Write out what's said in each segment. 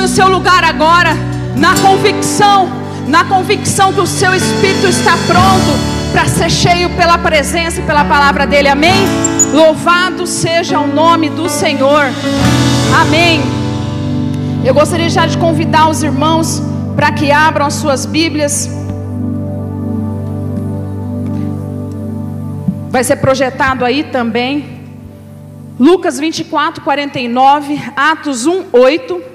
Tome o seu lugar agora, na convicção, na convicção que o seu espírito está pronto para ser cheio pela presença e pela palavra dele. Amém? Louvado seja o nome do Senhor. Amém. Eu gostaria já de convidar os irmãos para que abram as suas Bíblias. Vai ser projetado aí também. Lucas 24, 49, Atos 1, 8.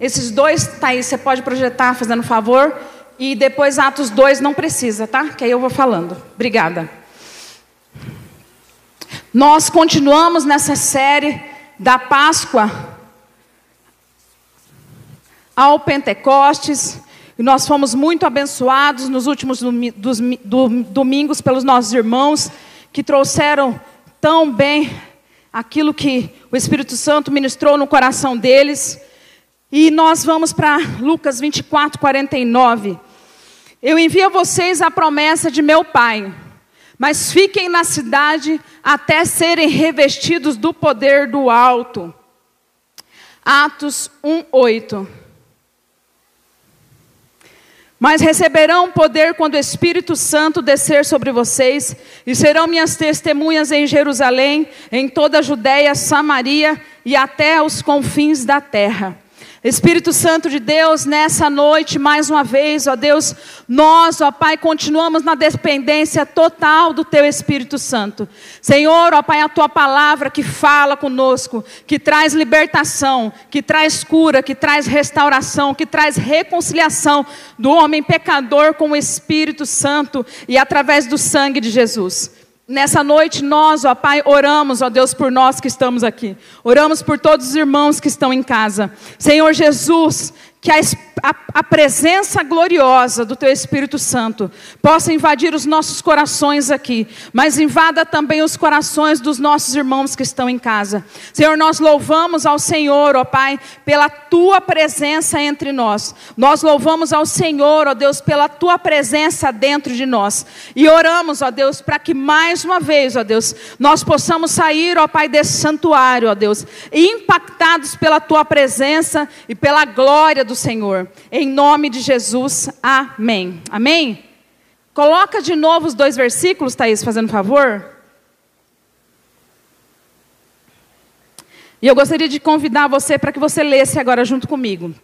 Esses dois, tá você pode projetar fazendo favor. E depois Atos 2 não precisa, tá? Que aí eu vou falando. Obrigada. Nós continuamos nessa série da Páscoa ao Pentecostes. E nós fomos muito abençoados nos últimos domingos pelos nossos irmãos que trouxeram tão bem aquilo que o Espírito Santo ministrou no coração deles. E nós vamos para Lucas 24, 49. Eu envio a vocês a promessa de meu Pai, mas fiquem na cidade até serem revestidos do poder do alto. Atos 1, 8. Mas receberão poder quando o Espírito Santo descer sobre vocês, e serão minhas testemunhas em Jerusalém, em toda a Judéia, Samaria e até os confins da terra. Espírito Santo de Deus, nessa noite, mais uma vez, ó Deus, nós, ó Pai, continuamos na dependência total do Teu Espírito Santo. Senhor, ó Pai, a Tua palavra que fala conosco, que traz libertação, que traz cura, que traz restauração, que traz reconciliação do homem pecador com o Espírito Santo e através do sangue de Jesus. Nessa noite nós, ó Pai, oramos, ó Deus, por nós que estamos aqui. Oramos por todos os irmãos que estão em casa. Senhor Jesus, que a, a, a, presença gloriosa do Teu Espírito Santo possa invadir os nossos corações aqui, mas invada também os corações dos nossos irmãos que estão em casa. Senhor, nós louvamos ao Senhor, ó Pai, pela Tua presença entre nós. Nós louvamos ao Senhor, ó Deus, pela Tua presença dentro de nós. E oramos, ó Deus, para que mais uma vez, ó Deus, nós possamos sair, ó Pai, desse santuário, ó Deus, impactados pela Tua presença e pela glória do Senhor. Em nome de Jesus, amém. Amém? Coloca de novo os dois versículos, Thaís, fazendo favor. E eu gostaria de convidar você para que você lesse agora junto comigo.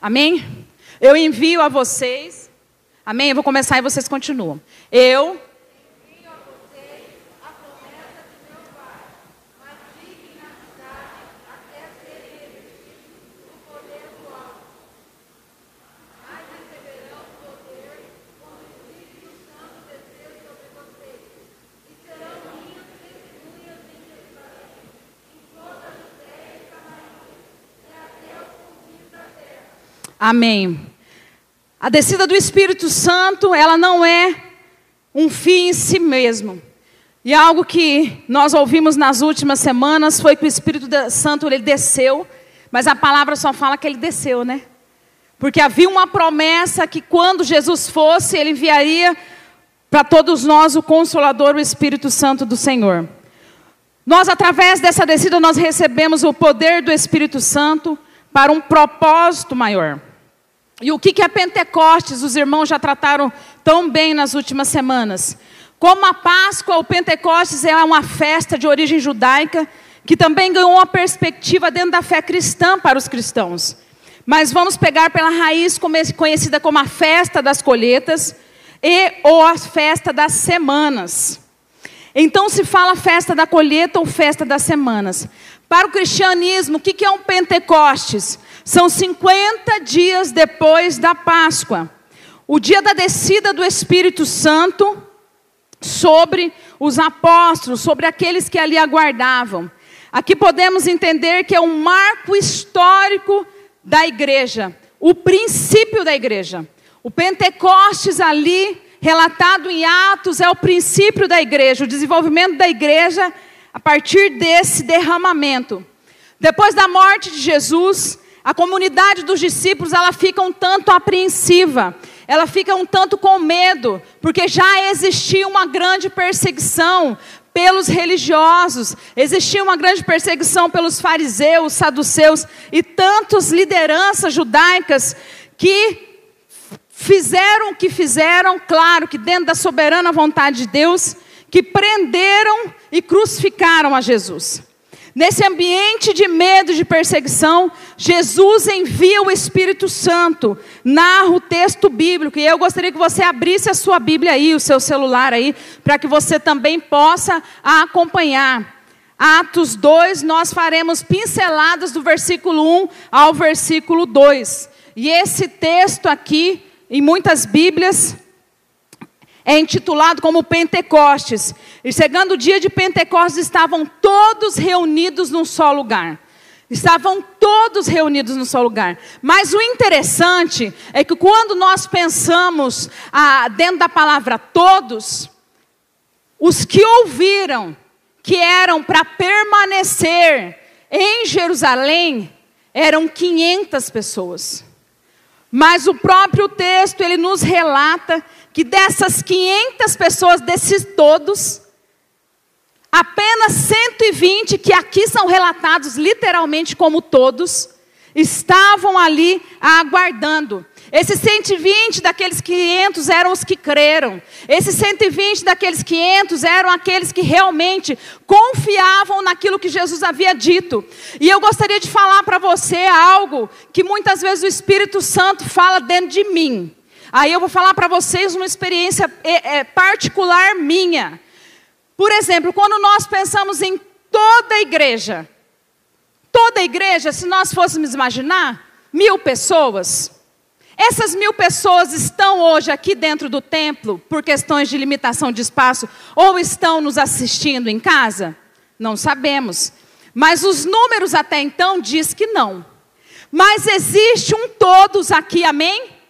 Amém? Eu envio a vocês. Amém? Eu vou começar e vocês continuam. Eu Amém. A descida do Espírito Santo, ela não é um fim em si mesmo. E algo que nós ouvimos nas últimas semanas foi que o Espírito Santo ele desceu, mas a palavra só fala que ele desceu, né? Porque havia uma promessa que quando Jesus fosse, ele enviaria para todos nós o consolador, o Espírito Santo do Senhor. Nós através dessa descida nós recebemos o poder do Espírito Santo para um propósito maior. E o que é Pentecostes? Os irmãos já trataram tão bem nas últimas semanas. Como a Páscoa, o Pentecostes é uma festa de origem judaica, que também ganhou uma perspectiva dentro da fé cristã para os cristãos. Mas vamos pegar pela raiz conhecida como a festa das colheitas e ou a festa das semanas. Então se fala festa da colheita ou festa das semanas. Para o cristianismo, o que é um Pentecostes? São 50 dias depois da Páscoa, o dia da descida do Espírito Santo sobre os apóstolos, sobre aqueles que ali aguardavam. Aqui podemos entender que é um marco histórico da igreja, o princípio da igreja. O Pentecostes ali, relatado em Atos, é o princípio da igreja, o desenvolvimento da igreja a partir desse derramamento. Depois da morte de Jesus, a comunidade dos discípulos ela fica um tanto apreensiva. ela fica um tanto com medo, porque já existia uma grande perseguição pelos religiosos, existia uma grande perseguição pelos fariseus, saduceus e tantas lideranças judaicas que fizeram o que fizeram, claro que dentro da soberana vontade de Deus, que prenderam e crucificaram a Jesus. Nesse ambiente de medo, de perseguição, Jesus envia o Espírito Santo, narra o texto bíblico, e eu gostaria que você abrisse a sua Bíblia aí, o seu celular aí, para que você também possa acompanhar. Atos 2, nós faremos pinceladas do versículo 1 ao versículo 2. E esse texto aqui, em muitas Bíblias, é intitulado como Pentecostes. E chegando o dia de Pentecostes, estavam todos reunidos num só lugar. Estavam todos reunidos num só lugar. Mas o interessante é que quando nós pensamos ah, dentro da palavra todos, os que ouviram que eram para permanecer em Jerusalém eram 500 pessoas. Mas o próprio texto ele nos relata que dessas 500 pessoas, desses todos, apenas 120, que aqui são relatados literalmente como todos, estavam ali aguardando. Esses 120 daqueles 500 eram os que creram. Esses 120 daqueles 500 eram aqueles que realmente confiavam naquilo que Jesus havia dito. E eu gostaria de falar para você algo que muitas vezes o Espírito Santo fala dentro de mim. Aí eu vou falar para vocês uma experiência é, é, particular minha. Por exemplo, quando nós pensamos em toda a igreja, toda a igreja, se nós fôssemos imaginar, mil pessoas, essas mil pessoas estão hoje aqui dentro do templo por questões de limitação de espaço ou estão nos assistindo em casa? Não sabemos. Mas os números até então diz que não. Mas existe um todos aqui, amém?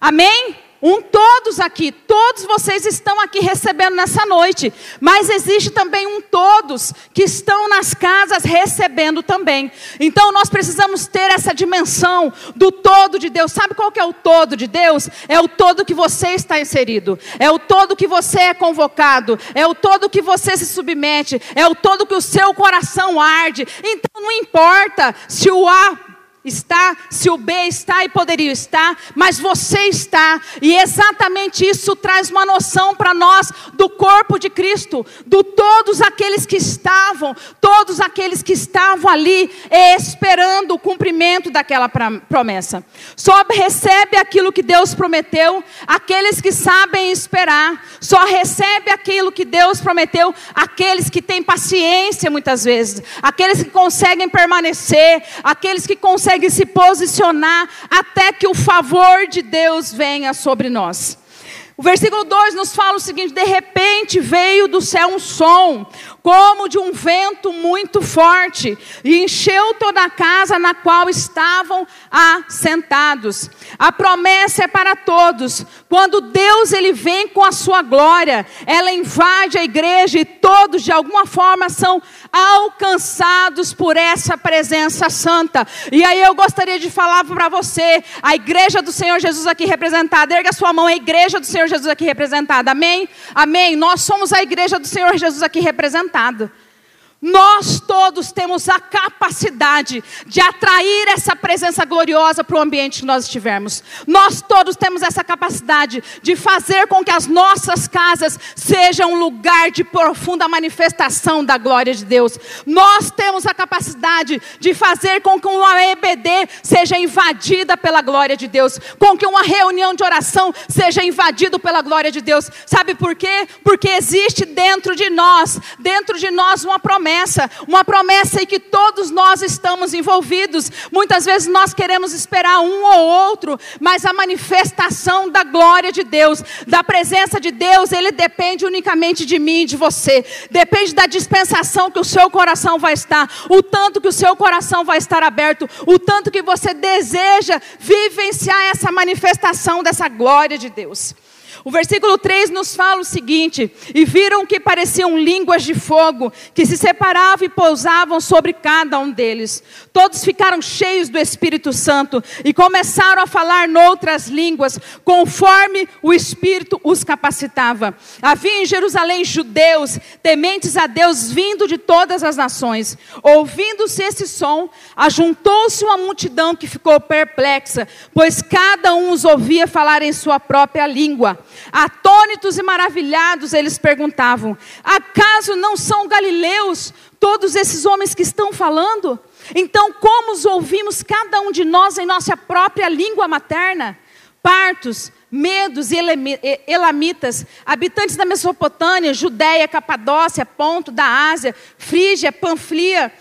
Amém? Um todos aqui, todos vocês estão aqui recebendo nessa noite, mas existe também um todos que estão nas casas recebendo também. Então nós precisamos ter essa dimensão do todo de Deus. Sabe qual que é o todo de Deus? É o todo que você está inserido, é o todo que você é convocado, é o todo que você se submete, é o todo que o seu coração arde. Então não importa se o A está, se o B está e poderia estar, mas você está, e exatamente isso traz uma noção para nós do corpo de Cristo, do todos aqueles que estavam, todos aqueles que estavam ali esperando o cumprimento daquela promessa. Só recebe aquilo que Deus prometeu aqueles que sabem esperar, só recebe aquilo que Deus prometeu aqueles que têm paciência muitas vezes, aqueles que conseguem permanecer, aqueles que conseguem consegue se posicionar até que o favor de Deus venha sobre nós. O versículo 2 nos fala o seguinte: de repente veio do céu um som, como de um vento muito forte, e encheu toda a casa na qual estavam assentados. A promessa é para todos. Quando Deus ele vem com a sua glória, ela invade a igreja e todos de alguma forma são alcançados por essa presença santa. E aí eu gostaria de falar para você, a igreja do Senhor Jesus aqui representada, erga sua mão, a igreja do Senhor Jesus aqui representada. Amém? Amém. Nós somos a igreja do Senhor Jesus aqui representada sentado. Nós todos temos a capacidade de atrair essa presença gloriosa para o ambiente que nós estivermos. Nós todos temos essa capacidade de fazer com que as nossas casas sejam um lugar de profunda manifestação da glória de Deus. Nós temos a capacidade de fazer com que uma EBD seja invadida pela glória de Deus, com que uma reunião de oração seja invadida pela glória de Deus. Sabe por quê? Porque existe dentro de nós, dentro de nós uma promessa promessa, uma promessa em que todos nós estamos envolvidos. Muitas vezes nós queremos esperar um ou outro, mas a manifestação da glória de Deus, da presença de Deus, ele depende unicamente de mim e de você. Depende da dispensação que o seu coração vai estar, o tanto que o seu coração vai estar aberto, o tanto que você deseja vivenciar essa manifestação dessa glória de Deus. O versículo 3 nos fala o seguinte: E viram que pareciam línguas de fogo, que se separavam e pousavam sobre cada um deles. Todos ficaram cheios do Espírito Santo e começaram a falar noutras línguas, conforme o Espírito os capacitava. Havia em Jerusalém judeus, tementes a Deus, vindo de todas as nações. Ouvindo-se esse som, ajuntou-se uma multidão que ficou perplexa, pois cada um os ouvia falar em sua própria língua. Atônitos e maravilhados, eles perguntavam: Acaso não são galileus todos esses homens que estão falando? Então, como os ouvimos cada um de nós em nossa própria língua materna? Partos, medos e elamitas, habitantes da Mesopotâmia, Judéia, Capadócia, Ponto, da Ásia, Frígia, Panflia,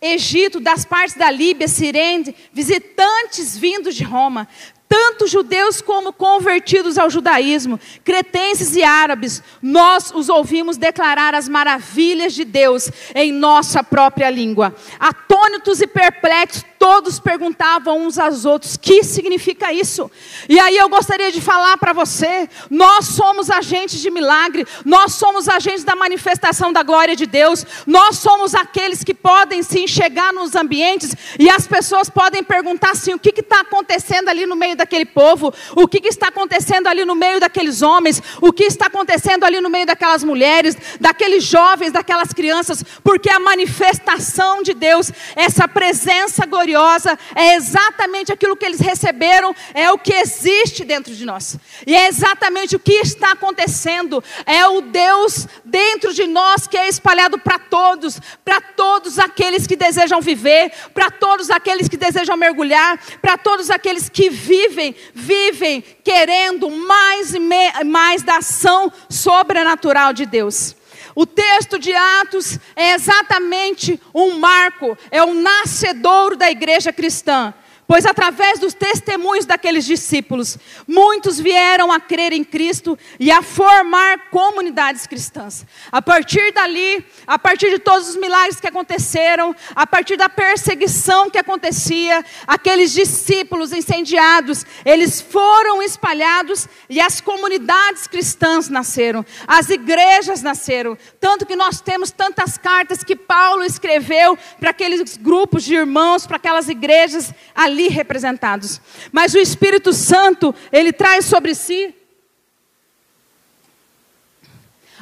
Egito, das partes da Líbia, Sirene, visitantes vindos de Roma, tanto judeus como convertidos ao judaísmo, cretenses e árabes, nós os ouvimos declarar as maravilhas de Deus em nossa própria língua. Atônitos e perplexos, todos perguntavam uns aos outros: que significa isso? E aí eu gostaria de falar para você: nós somos agentes de milagre, nós somos agentes da manifestação da glória de Deus, nós somos aqueles que podem se enxergar nos ambientes e as pessoas podem perguntar assim: o que está acontecendo ali no meio daquele povo? O que, que está acontecendo ali no meio daqueles homens? O que está acontecendo ali no meio daquelas mulheres, daqueles jovens, daquelas crianças? Porque a manifestação de Deus, essa presença gloriosa, é exatamente aquilo que eles receberam, é o que existe dentro de nós. E é exatamente o que está acontecendo. É o Deus dentro de nós que é espalhado para todos, para todos aqueles que desejam viver, para todos aqueles que desejam mergulhar, para todos aqueles que vivem, vivem querendo mais e mais da ação sobrenatural de Deus. O texto de Atos é exatamente um marco, é o nascedouro da igreja cristã. Pois através dos testemunhos daqueles discípulos, muitos vieram a crer em Cristo e a formar comunidades cristãs. A partir dali, a partir de todos os milagres que aconteceram, a partir da perseguição que acontecia, aqueles discípulos incendiados, eles foram espalhados e as comunidades cristãs nasceram, as igrejas nasceram. Tanto que nós temos tantas cartas que Paulo escreveu para aqueles grupos de irmãos, para aquelas igrejas ali ali representados. Mas o Espírito Santo, ele traz sobre si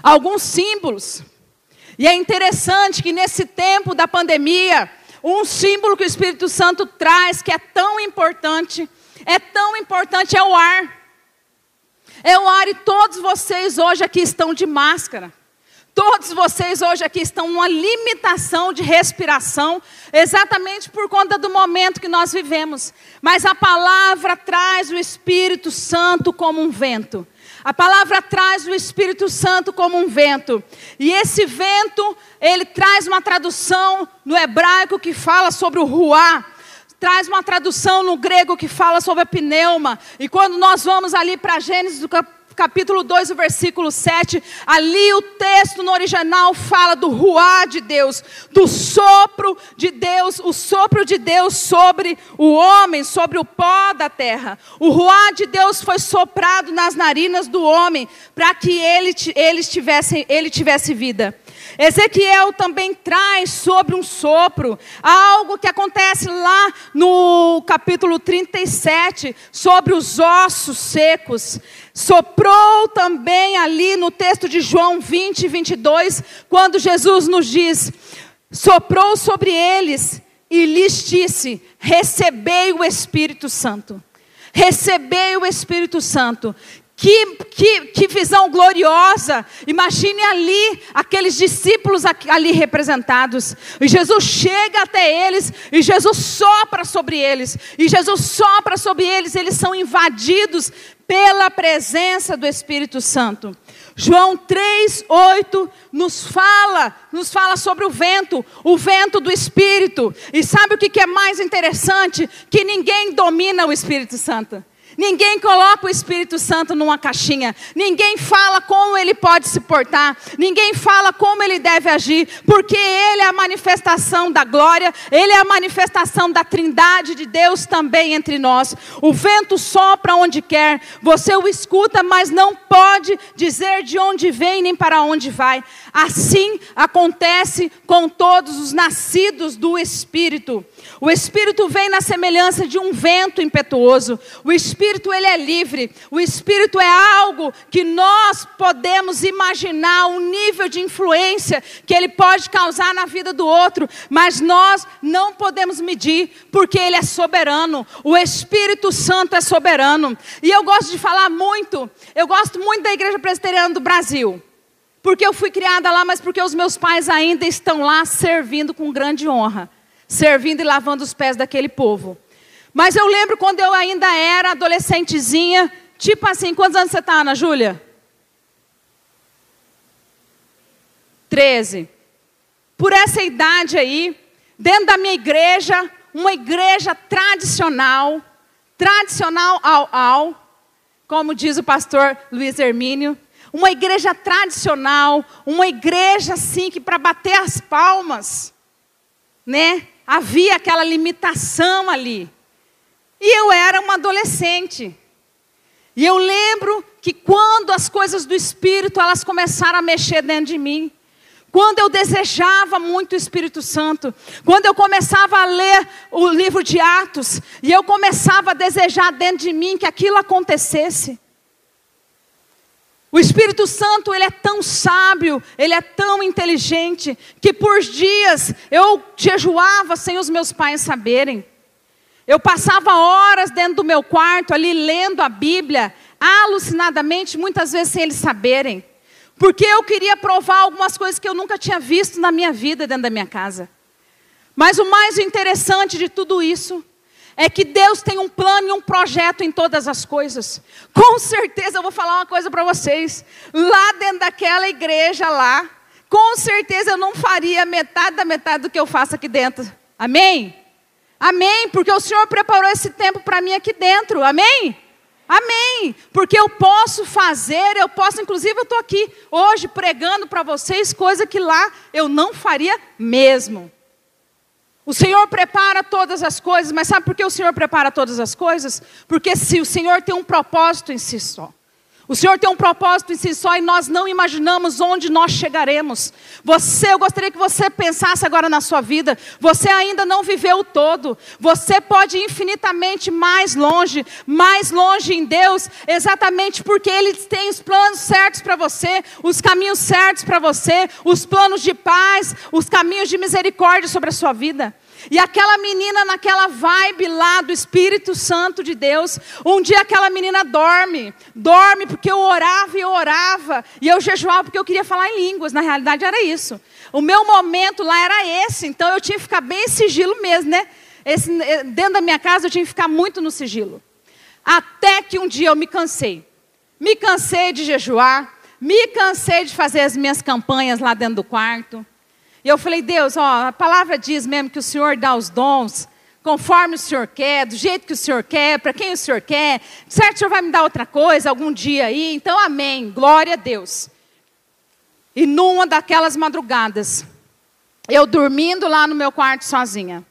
alguns símbolos. E é interessante que nesse tempo da pandemia, um símbolo que o Espírito Santo traz, que é tão importante, é tão importante, é o ar. É o ar, e todos vocês hoje aqui estão de máscara. Todos vocês hoje aqui estão numa limitação de respiração, exatamente por conta do momento que nós vivemos. Mas a palavra traz o Espírito Santo como um vento. A palavra traz o Espírito Santo como um vento. E esse vento, ele traz uma tradução no hebraico que fala sobre o ruá traz uma tradução no grego que fala sobre a pneuma. E quando nós vamos ali para Gênesis do capítulo capítulo 2, o versículo 7, ali o texto no original fala do ruá de Deus, do sopro de Deus, o sopro de Deus sobre o homem, sobre o pó da terra. O ruá de Deus foi soprado nas narinas do homem para que ele, ele, tivesse, ele tivesse vida. Ezequiel também traz sobre um sopro, algo que acontece lá no capítulo 37, sobre os ossos secos. Soprou também ali no texto de João 20, 22, quando Jesus nos diz: soprou sobre eles e lhes disse: recebei o Espírito Santo. Recebei o Espírito Santo. Que, que, que visão gloriosa! Imagine ali, aqueles discípulos ali representados. E Jesus chega até eles, e Jesus sopra sobre eles. E Jesus sopra sobre eles, eles são invadidos pela presença do Espírito Santo. João 3:8 nos fala, nos fala sobre o vento, o vento do Espírito. E sabe o que é mais interessante? Que ninguém domina o Espírito Santo. Ninguém coloca o Espírito Santo numa caixinha. Ninguém fala como ele pode se portar. Ninguém fala como ele deve agir, porque ele é a manifestação da glória, ele é a manifestação da trindade de Deus também entre nós. O vento sopra onde quer, você o escuta, mas não pode dizer de onde vem nem para onde vai. Assim acontece com todos os nascidos do Espírito. O Espírito vem na semelhança de um vento impetuoso. O Espírito ele é livre. O Espírito é algo que nós podemos imaginar o nível de influência que ele pode causar na vida do outro, mas nós não podemos medir, porque ele é soberano. O Espírito Santo é soberano. E eu gosto de falar muito, eu gosto muito da Igreja Presbiteriana do Brasil. Porque eu fui criada lá, mas porque os meus pais ainda estão lá servindo com grande honra servindo e lavando os pés daquele povo. Mas eu lembro quando eu ainda era adolescentezinha, tipo assim, quantos anos você está, Ana Júlia? Treze. Por essa idade aí, dentro da minha igreja, uma igreja tradicional, tradicional ao, ao como diz o pastor Luiz Hermínio, uma igreja tradicional, uma igreja assim que para bater as palmas, né? Havia aquela limitação ali. E eu era uma adolescente. E eu lembro que quando as coisas do Espírito elas começaram a mexer dentro de mim, quando eu desejava muito o Espírito Santo, quando eu começava a ler o livro de Atos, e eu começava a desejar dentro de mim que aquilo acontecesse, o Espírito Santo, ele é tão sábio, ele é tão inteligente, que por dias eu jejuava sem os meus pais saberem. Eu passava horas dentro do meu quarto ali lendo a Bíblia, alucinadamente, muitas vezes sem eles saberem. Porque eu queria provar algumas coisas que eu nunca tinha visto na minha vida dentro da minha casa. Mas o mais interessante de tudo isso é que Deus tem um plano e um projeto em todas as coisas. Com certeza eu vou falar uma coisa para vocês. Lá dentro daquela igreja lá, com certeza eu não faria metade da metade do que eu faço aqui dentro. Amém? Amém, porque o Senhor preparou esse tempo para mim aqui dentro. Amém? Amém. Porque eu posso fazer, eu posso, inclusive eu estou aqui hoje pregando para vocês coisa que lá eu não faria mesmo. O Senhor prepara todas as coisas, mas sabe por que o Senhor prepara todas as coisas? Porque se o Senhor tem um propósito em si só. O Senhor tem um propósito em si só e nós não imaginamos onde nós chegaremos. Você, eu gostaria que você pensasse agora na sua vida. Você ainda não viveu o todo. Você pode ir infinitamente mais longe, mais longe em Deus, exatamente porque Ele tem os planos certos para você, os caminhos certos para você, os planos de paz, os caminhos de misericórdia sobre a sua vida. E aquela menina, naquela vibe lá do Espírito Santo de Deus, um dia aquela menina dorme, dorme porque eu orava e eu orava, e eu jejuava porque eu queria falar em línguas, na realidade era isso. O meu momento lá era esse, então eu tinha que ficar bem em sigilo mesmo, né? Esse, eh, dentro da minha casa eu tinha que ficar muito no sigilo. Até que um dia eu me cansei. Me cansei de jejuar, me cansei de fazer as minhas campanhas lá dentro do quarto. E eu falei, Deus, ó, a palavra diz mesmo que o Senhor dá os dons conforme o Senhor quer, do jeito que o Senhor quer, para quem o Senhor quer. Certo, o Senhor vai me dar outra coisa algum dia aí. Então, amém. Glória a Deus. E numa daquelas madrugadas, eu dormindo lá no meu quarto sozinha,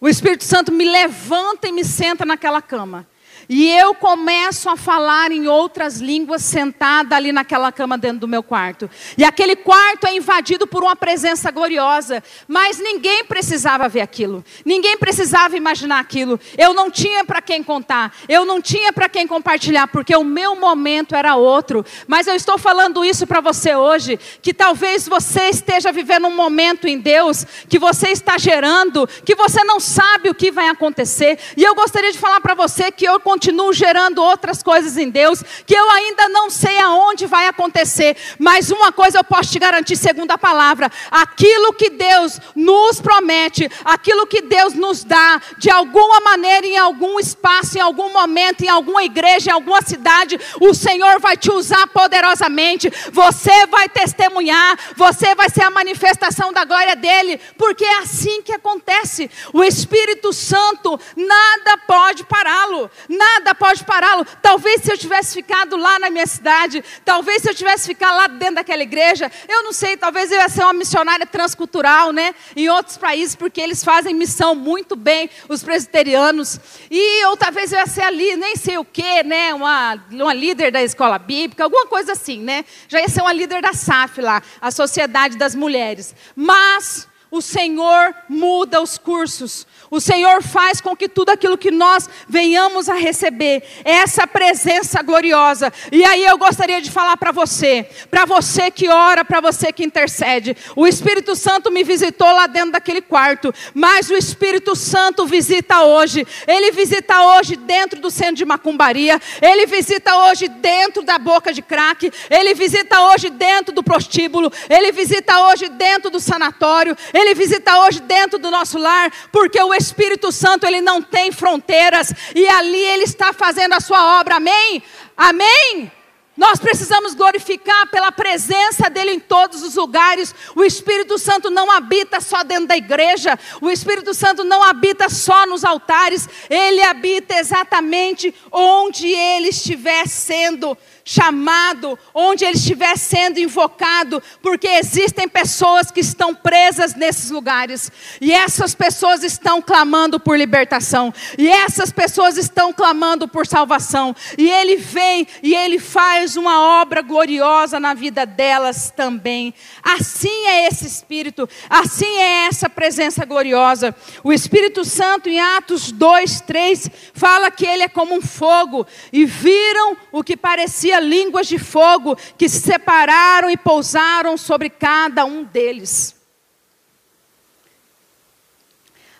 o Espírito Santo me levanta e me senta naquela cama. E eu começo a falar em outras línguas sentada ali naquela cama dentro do meu quarto. E aquele quarto é invadido por uma presença gloriosa, mas ninguém precisava ver aquilo. Ninguém precisava imaginar aquilo. Eu não tinha para quem contar, eu não tinha para quem compartilhar, porque o meu momento era outro. Mas eu estou falando isso para você hoje, que talvez você esteja vivendo um momento em Deus que você está gerando, que você não sabe o que vai acontecer. E eu gostaria de falar para você que eu continuo gerando outras coisas em Deus que eu ainda não sei aonde vai acontecer, mas uma coisa eu posso te garantir, segundo a palavra: aquilo que Deus nos promete, aquilo que Deus nos dá, de alguma maneira, em algum espaço, em algum momento, em alguma igreja, em alguma cidade, o Senhor vai te usar poderosamente, você vai testemunhar, você vai ser a manifestação da glória dEle, porque é assim que acontece. O Espírito Santo, nada pode pará-lo, nada pode pará-lo. Talvez se eu tivesse ficado lá na minha cidade, talvez se eu tivesse ficado lá dentro daquela igreja, eu não sei, talvez eu ia ser uma missionária transcultural, né? Em outros países, porque eles fazem missão muito bem, os presbiterianos. E ou talvez eu ia ser ali, nem sei o quê, né? Uma, uma líder da escola bíblica, alguma coisa assim, né? Já ia ser uma líder da SAF lá, a Sociedade das Mulheres. Mas o Senhor muda os cursos. O Senhor faz com que tudo aquilo que nós venhamos a receber, essa presença gloriosa. E aí eu gostaria de falar para você, para você que ora, para você que intercede. O Espírito Santo me visitou lá dentro daquele quarto, mas o Espírito Santo visita hoje. Ele visita hoje dentro do centro de macumbaria, ele visita hoje dentro da boca de crack, ele visita hoje dentro do prostíbulo, ele visita hoje dentro do sanatório, ele visita hoje dentro do nosso lar, porque o Espírito Santo ele não tem fronteiras e ali ele está fazendo a sua obra. Amém? Amém? Nós precisamos glorificar pela presença dele em todos os lugares. O Espírito Santo não habita só dentro da igreja. O Espírito Santo não habita só nos altares. Ele habita exatamente onde ele estiver sendo chamado, onde ele estiver sendo invocado, porque existem pessoas que estão presas nesses lugares, e essas pessoas estão clamando por libertação, e essas pessoas estão clamando por salvação, e ele vem e ele faz uma obra gloriosa na vida delas também. Assim é esse Espírito, assim é essa presença gloriosa. O Espírito Santo, em Atos 2, 3, fala que ele é como um fogo, e viram o que parecia línguas de fogo que se separaram e pousaram sobre cada um deles.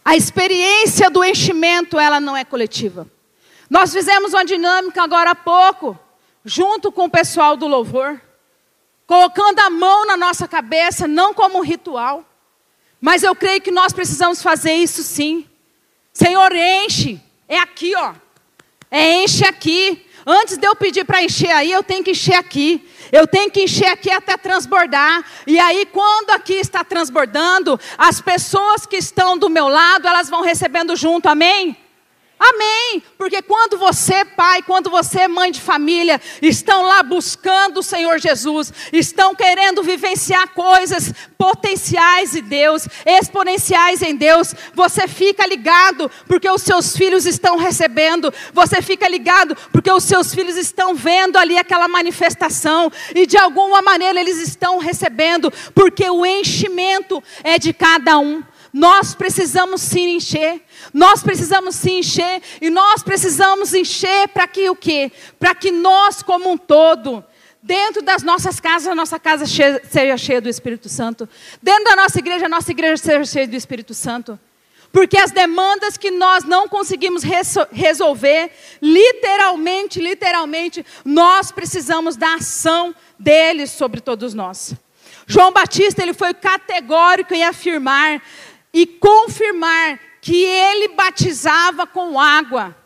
A experiência do enchimento, ela não é coletiva. Nós fizemos uma dinâmica agora há pouco, junto com o pessoal do louvor, colocando a mão na nossa cabeça, não como um ritual, mas eu creio que nós precisamos fazer isso sim. Senhor, enche, é aqui, ó. É enche aqui. Antes de eu pedir para encher aí, eu tenho que encher aqui. Eu tenho que encher aqui até transbordar. E aí, quando aqui está transbordando, as pessoas que estão do meu lado, elas vão recebendo junto, amém? Amém. Porque quando você, pai, quando você, mãe de família, estão lá buscando o Senhor Jesus, estão querendo vivenciar coisas potenciais em Deus, exponenciais em Deus, você fica ligado porque os seus filhos estão recebendo, você fica ligado porque os seus filhos estão vendo ali aquela manifestação e de alguma maneira eles estão recebendo, porque o enchimento é de cada um. Nós precisamos se encher. Nós precisamos se encher e nós precisamos encher para que o quê? Para que nós como um todo, dentro das nossas casas, a nossa casa seja cheia do Espírito Santo. Dentro da nossa igreja, a nossa igreja seja cheia do Espírito Santo. Porque as demandas que nós não conseguimos resolver, literalmente, literalmente, nós precisamos da ação dele sobre todos nós. João Batista, ele foi categórico em afirmar e confirmar que ele batizava com água.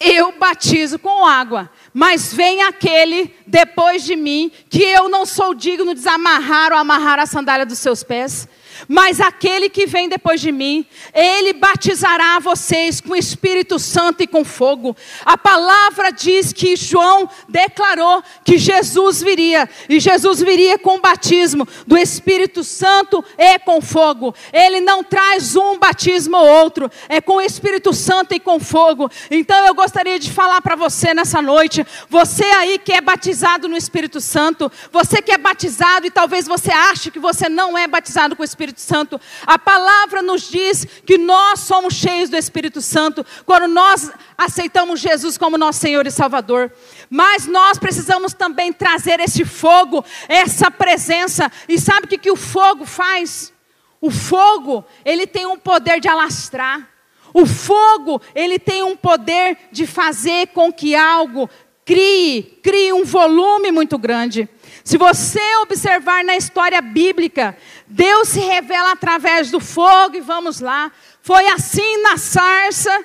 Eu batizo com água, mas vem aquele depois de mim que eu não sou digno de desamarrar ou amarrar a sandália dos seus pés. Mas aquele que vem depois de mim, ele batizará vocês com Espírito Santo e com fogo. A palavra diz que João declarou que Jesus viria, e Jesus viria com o batismo do Espírito Santo e com fogo. Ele não traz um batismo ou outro, é com o Espírito Santo e com fogo. Então eu gostaria de falar para você nessa noite, você aí que é batizado no Espírito Santo, você que é batizado e talvez você ache que você não é batizado com o Espírito Espírito Santo. A palavra nos diz que nós somos cheios do Espírito Santo quando nós aceitamos Jesus como nosso Senhor e Salvador. Mas nós precisamos também trazer esse fogo, essa presença. E sabe o que, que o fogo faz? O fogo, ele tem um poder de alastrar. O fogo, ele tem um poder de fazer com que algo crie, crie um volume muito grande. Se você observar na história bíblica, Deus se revela através do fogo, e vamos lá. Foi assim na sarça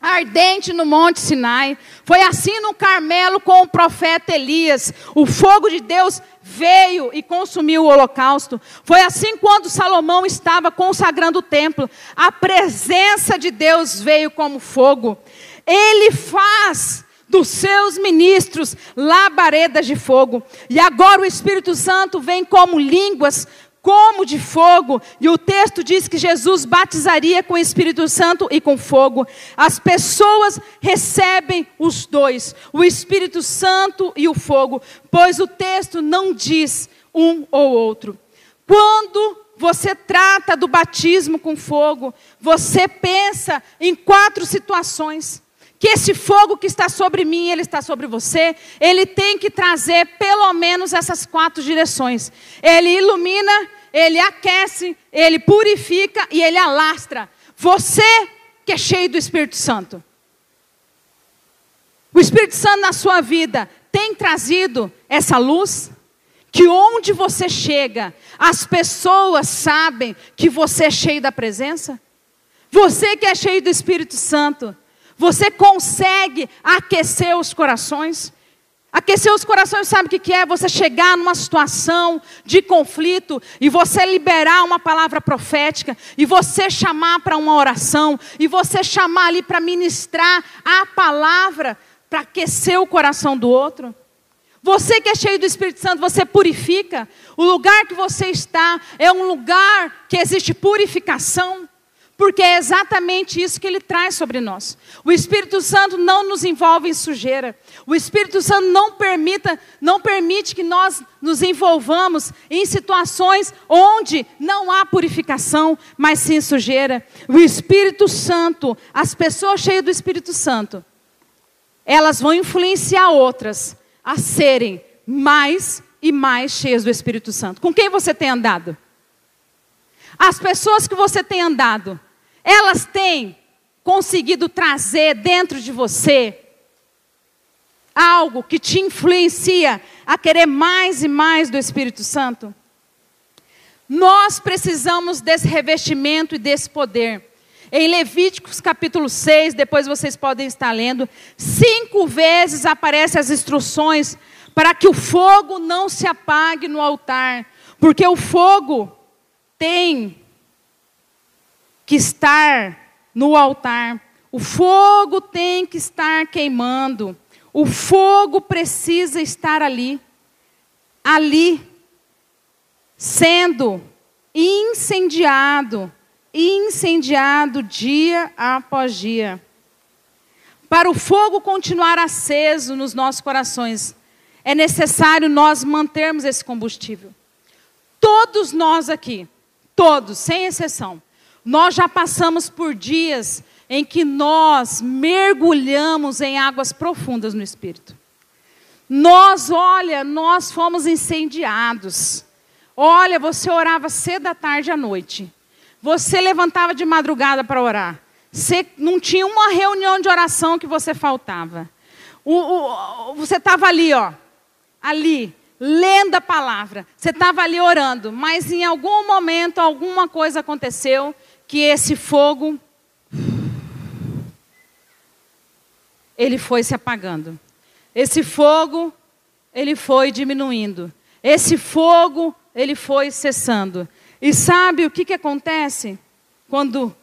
ardente no Monte Sinai. Foi assim no Carmelo com o profeta Elias. O fogo de Deus veio e consumiu o holocausto. Foi assim quando Salomão estava consagrando o templo. A presença de Deus veio como fogo. Ele faz dos seus ministros labaredas de fogo. E agora o Espírito Santo vem como línguas como de fogo, e o texto diz que Jesus batizaria com o Espírito Santo e com fogo. As pessoas recebem os dois, o Espírito Santo e o fogo, pois o texto não diz um ou outro. Quando você trata do batismo com fogo, você pensa em quatro situações que esse fogo que está sobre mim, ele está sobre você, ele tem que trazer pelo menos essas quatro direções. Ele ilumina, ele aquece, ele purifica e ele alastra. Você que é cheio do Espírito Santo. O Espírito Santo na sua vida tem trazido essa luz? Que onde você chega, as pessoas sabem que você é cheio da presença? Você que é cheio do Espírito Santo, você consegue aquecer os corações? Aquecer os corações, sabe o que é? Você chegar numa situação de conflito e você liberar uma palavra profética, e você chamar para uma oração, e você chamar ali para ministrar a palavra para aquecer o coração do outro. Você que é cheio do Espírito Santo, você purifica. O lugar que você está é um lugar que existe purificação. Porque é exatamente isso que ele traz sobre nós. O Espírito Santo não nos envolve em sujeira. O Espírito Santo não permita, não permite que nós nos envolvamos em situações onde não há purificação, mas sim sujeira. O Espírito Santo, as pessoas cheias do Espírito Santo, elas vão influenciar outras a serem mais e mais cheias do Espírito Santo. Com quem você tem andado? As pessoas que você tem andado elas têm conseguido trazer dentro de você algo que te influencia a querer mais e mais do Espírito Santo? Nós precisamos desse revestimento e desse poder. Em Levíticos capítulo 6, depois vocês podem estar lendo, cinco vezes aparecem as instruções para que o fogo não se apague no altar, porque o fogo tem que estar no altar. O fogo tem que estar queimando. O fogo precisa estar ali. Ali, sendo incendiado, incendiado dia após dia. Para o fogo continuar aceso nos nossos corações, é necessário nós mantermos esse combustível. Todos nós aqui, todos, sem exceção, nós já passamos por dias em que nós mergulhamos em águas profundas no Espírito. Nós, olha, nós fomos incendiados. Olha, você orava cedo da tarde à noite. Você levantava de madrugada para orar. Você não tinha uma reunião de oração que você faltava. O, o, você estava ali, ó, ali, lendo a palavra. Você estava ali orando, mas em algum momento alguma coisa aconteceu que esse fogo ele foi se apagando. Esse fogo ele foi diminuindo. Esse fogo ele foi cessando. E sabe o que, que acontece quando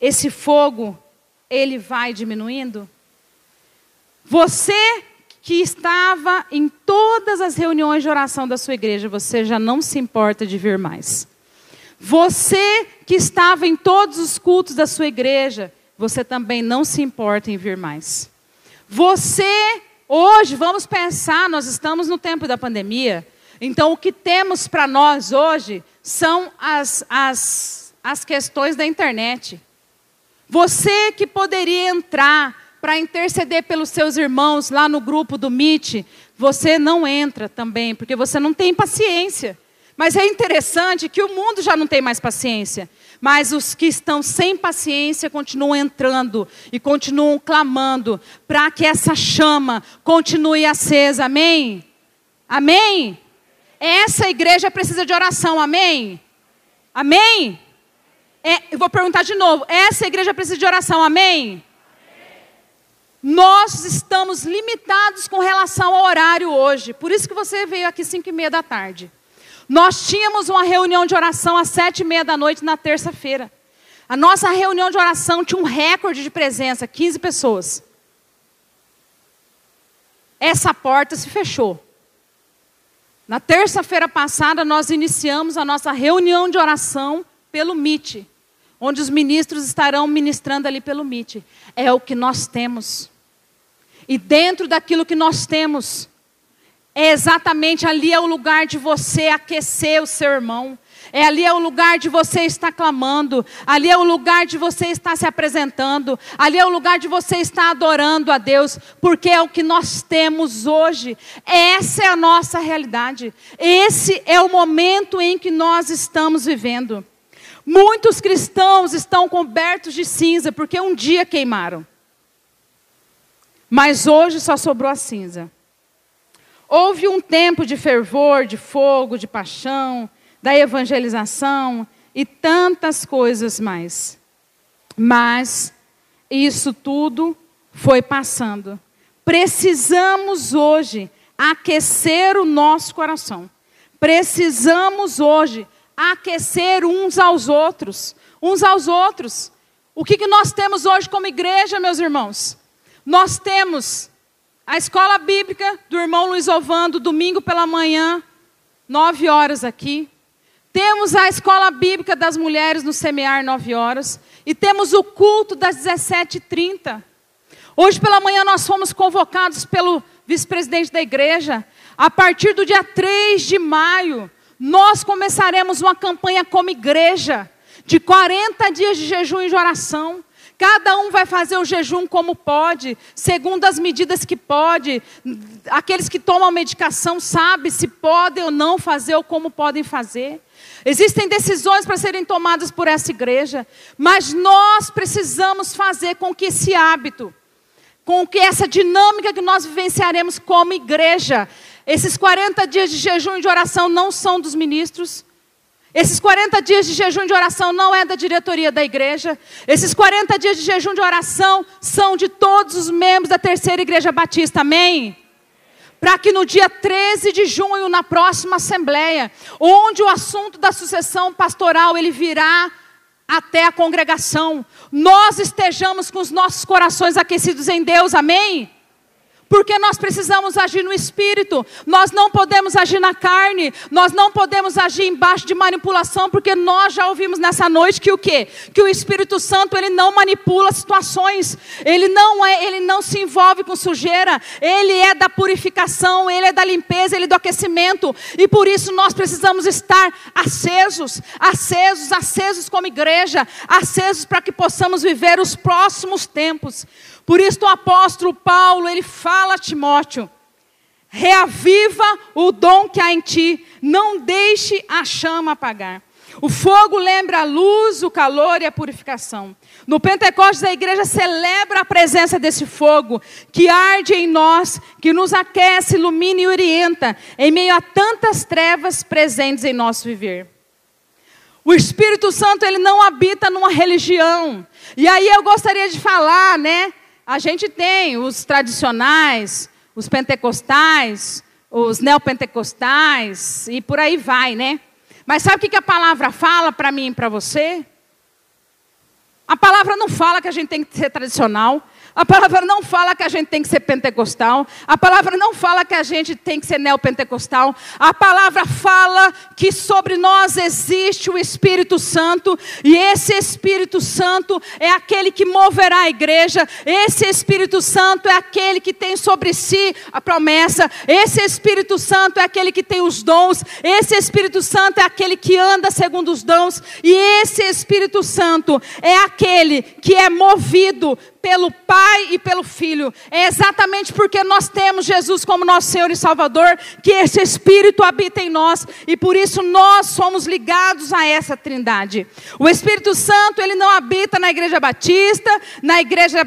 esse fogo ele vai diminuindo? Você que estava em todas as reuniões de oração da sua igreja, você já não se importa de vir mais. Você que estava em todos os cultos da sua igreja, você também não se importa em vir mais. Você, hoje, vamos pensar, nós estamos no tempo da pandemia, então o que temos para nós hoje são as, as, as questões da internet. Você que poderia entrar para interceder pelos seus irmãos lá no grupo do Meet, você não entra também, porque você não tem paciência. Mas é interessante que o mundo já não tem mais paciência. Mas os que estão sem paciência continuam entrando e continuam clamando para que essa chama continue acesa. Amém? Amém? Essa igreja precisa de oração. Amém? Amém? É, eu vou perguntar de novo. Essa igreja precisa de oração. Amém? Nós estamos limitados com relação ao horário hoje. Por isso que você veio aqui cinco e meia da tarde. Nós tínhamos uma reunião de oração às sete e meia da noite na terça-feira. A nossa reunião de oração tinha um recorde de presença, 15 pessoas. Essa porta se fechou. Na terça-feira passada, nós iniciamos a nossa reunião de oração pelo MIT, onde os ministros estarão ministrando ali pelo MIT. É o que nós temos. E dentro daquilo que nós temos, é exatamente ali é o lugar de você aquecer o seu irmão. É ali é o lugar de você estar clamando, ali é o lugar de você estar se apresentando, ali é o lugar de você estar adorando a Deus, porque é o que nós temos hoje. Essa é a nossa realidade. Esse é o momento em que nós estamos vivendo. Muitos cristãos estão cobertos de cinza porque um dia queimaram. Mas hoje só sobrou a cinza. Houve um tempo de fervor, de fogo, de paixão, da evangelização e tantas coisas mais. Mas isso tudo foi passando. Precisamos hoje aquecer o nosso coração. Precisamos hoje aquecer uns aos outros. Uns aos outros. O que, que nós temos hoje como igreja, meus irmãos? Nós temos a escola bíblica do irmão Luiz Ovando, domingo pela manhã, nove horas aqui. Temos a escola bíblica das mulheres no semear, nove horas. E temos o culto das 17h30. Hoje pela manhã nós fomos convocados pelo vice-presidente da igreja. A partir do dia 3 de maio, nós começaremos uma campanha como igreja de 40 dias de jejum e de oração. Cada um vai fazer o jejum como pode, segundo as medidas que pode. Aqueles que tomam medicação sabem se podem ou não fazer ou como podem fazer. Existem decisões para serem tomadas por essa igreja, mas nós precisamos fazer com que esse hábito, com que essa dinâmica que nós vivenciaremos como igreja, esses 40 dias de jejum e de oração não são dos ministros. Esses 40 dias de jejum de oração não é da diretoria da igreja. Esses 40 dias de jejum de oração são de todos os membros da terceira igreja batista. Amém? para que no dia 13 de junho, na próxima assembleia, onde o assunto da sucessão pastoral ele virá até a congregação, nós estejamos com os nossos corações aquecidos em Deus. Amém? Porque nós precisamos agir no espírito, nós não podemos agir na carne, nós não podemos agir embaixo de manipulação, porque nós já ouvimos nessa noite que o quê? Que o Espírito Santo ele não manipula situações, ele não é, ele não se envolve com sujeira, ele é da purificação, ele é da limpeza, ele é do aquecimento, e por isso nós precisamos estar acesos, acesos, acesos como igreja, acesos para que possamos viver os próximos tempos. Por isso o apóstolo Paulo, ele fala a Timóteo: reaviva o dom que há em ti, não deixe a chama apagar. O fogo lembra a luz, o calor e a purificação. No Pentecostes, a igreja celebra a presença desse fogo que arde em nós, que nos aquece, ilumina e orienta em meio a tantas trevas presentes em nosso viver. O Espírito Santo, ele não habita numa religião. E aí eu gostaria de falar, né, a gente tem os tradicionais, os pentecostais, os neopentecostais e por aí vai, né? Mas sabe o que a palavra fala para mim e para você? A palavra não fala que a gente tem que ser tradicional. A palavra não fala que a gente tem que ser pentecostal. A palavra não fala que a gente tem que ser neopentecostal. A palavra fala que sobre nós existe o Espírito Santo. E esse Espírito Santo é aquele que moverá a igreja. Esse Espírito Santo é aquele que tem sobre si a promessa. Esse Espírito Santo é aquele que tem os dons. Esse Espírito Santo é aquele que anda segundo os dons. E esse Espírito Santo é aquele que é movido pelo Pai e pelo Filho. É exatamente porque nós temos Jesus como nosso Senhor e Salvador que esse Espírito habita em nós e por isso nós somos ligados a essa Trindade. O Espírito Santo, ele não habita na Igreja Batista, na Igreja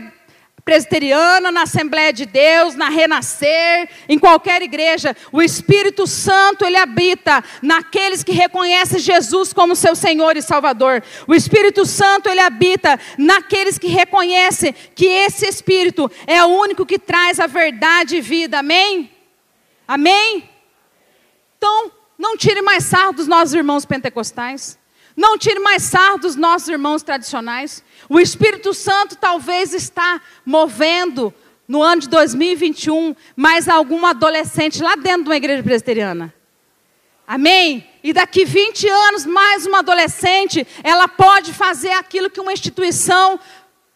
presbiteriana, na Assembleia de Deus, na Renascer, em qualquer igreja, o Espírito Santo ele habita naqueles que reconhecem Jesus como seu Senhor e Salvador. O Espírito Santo ele habita naqueles que reconhecem que esse Espírito é o único que traz a verdade e vida. Amém? Amém? Então, não tire mais sarro dos nossos irmãos pentecostais. Não tire mais sarro dos nossos irmãos tradicionais. O Espírito Santo talvez está movendo no ano de 2021 mais algum adolescente lá dentro de uma igreja presbiteriana. Amém? E daqui 20 anos, mais uma adolescente, ela pode fazer aquilo que uma instituição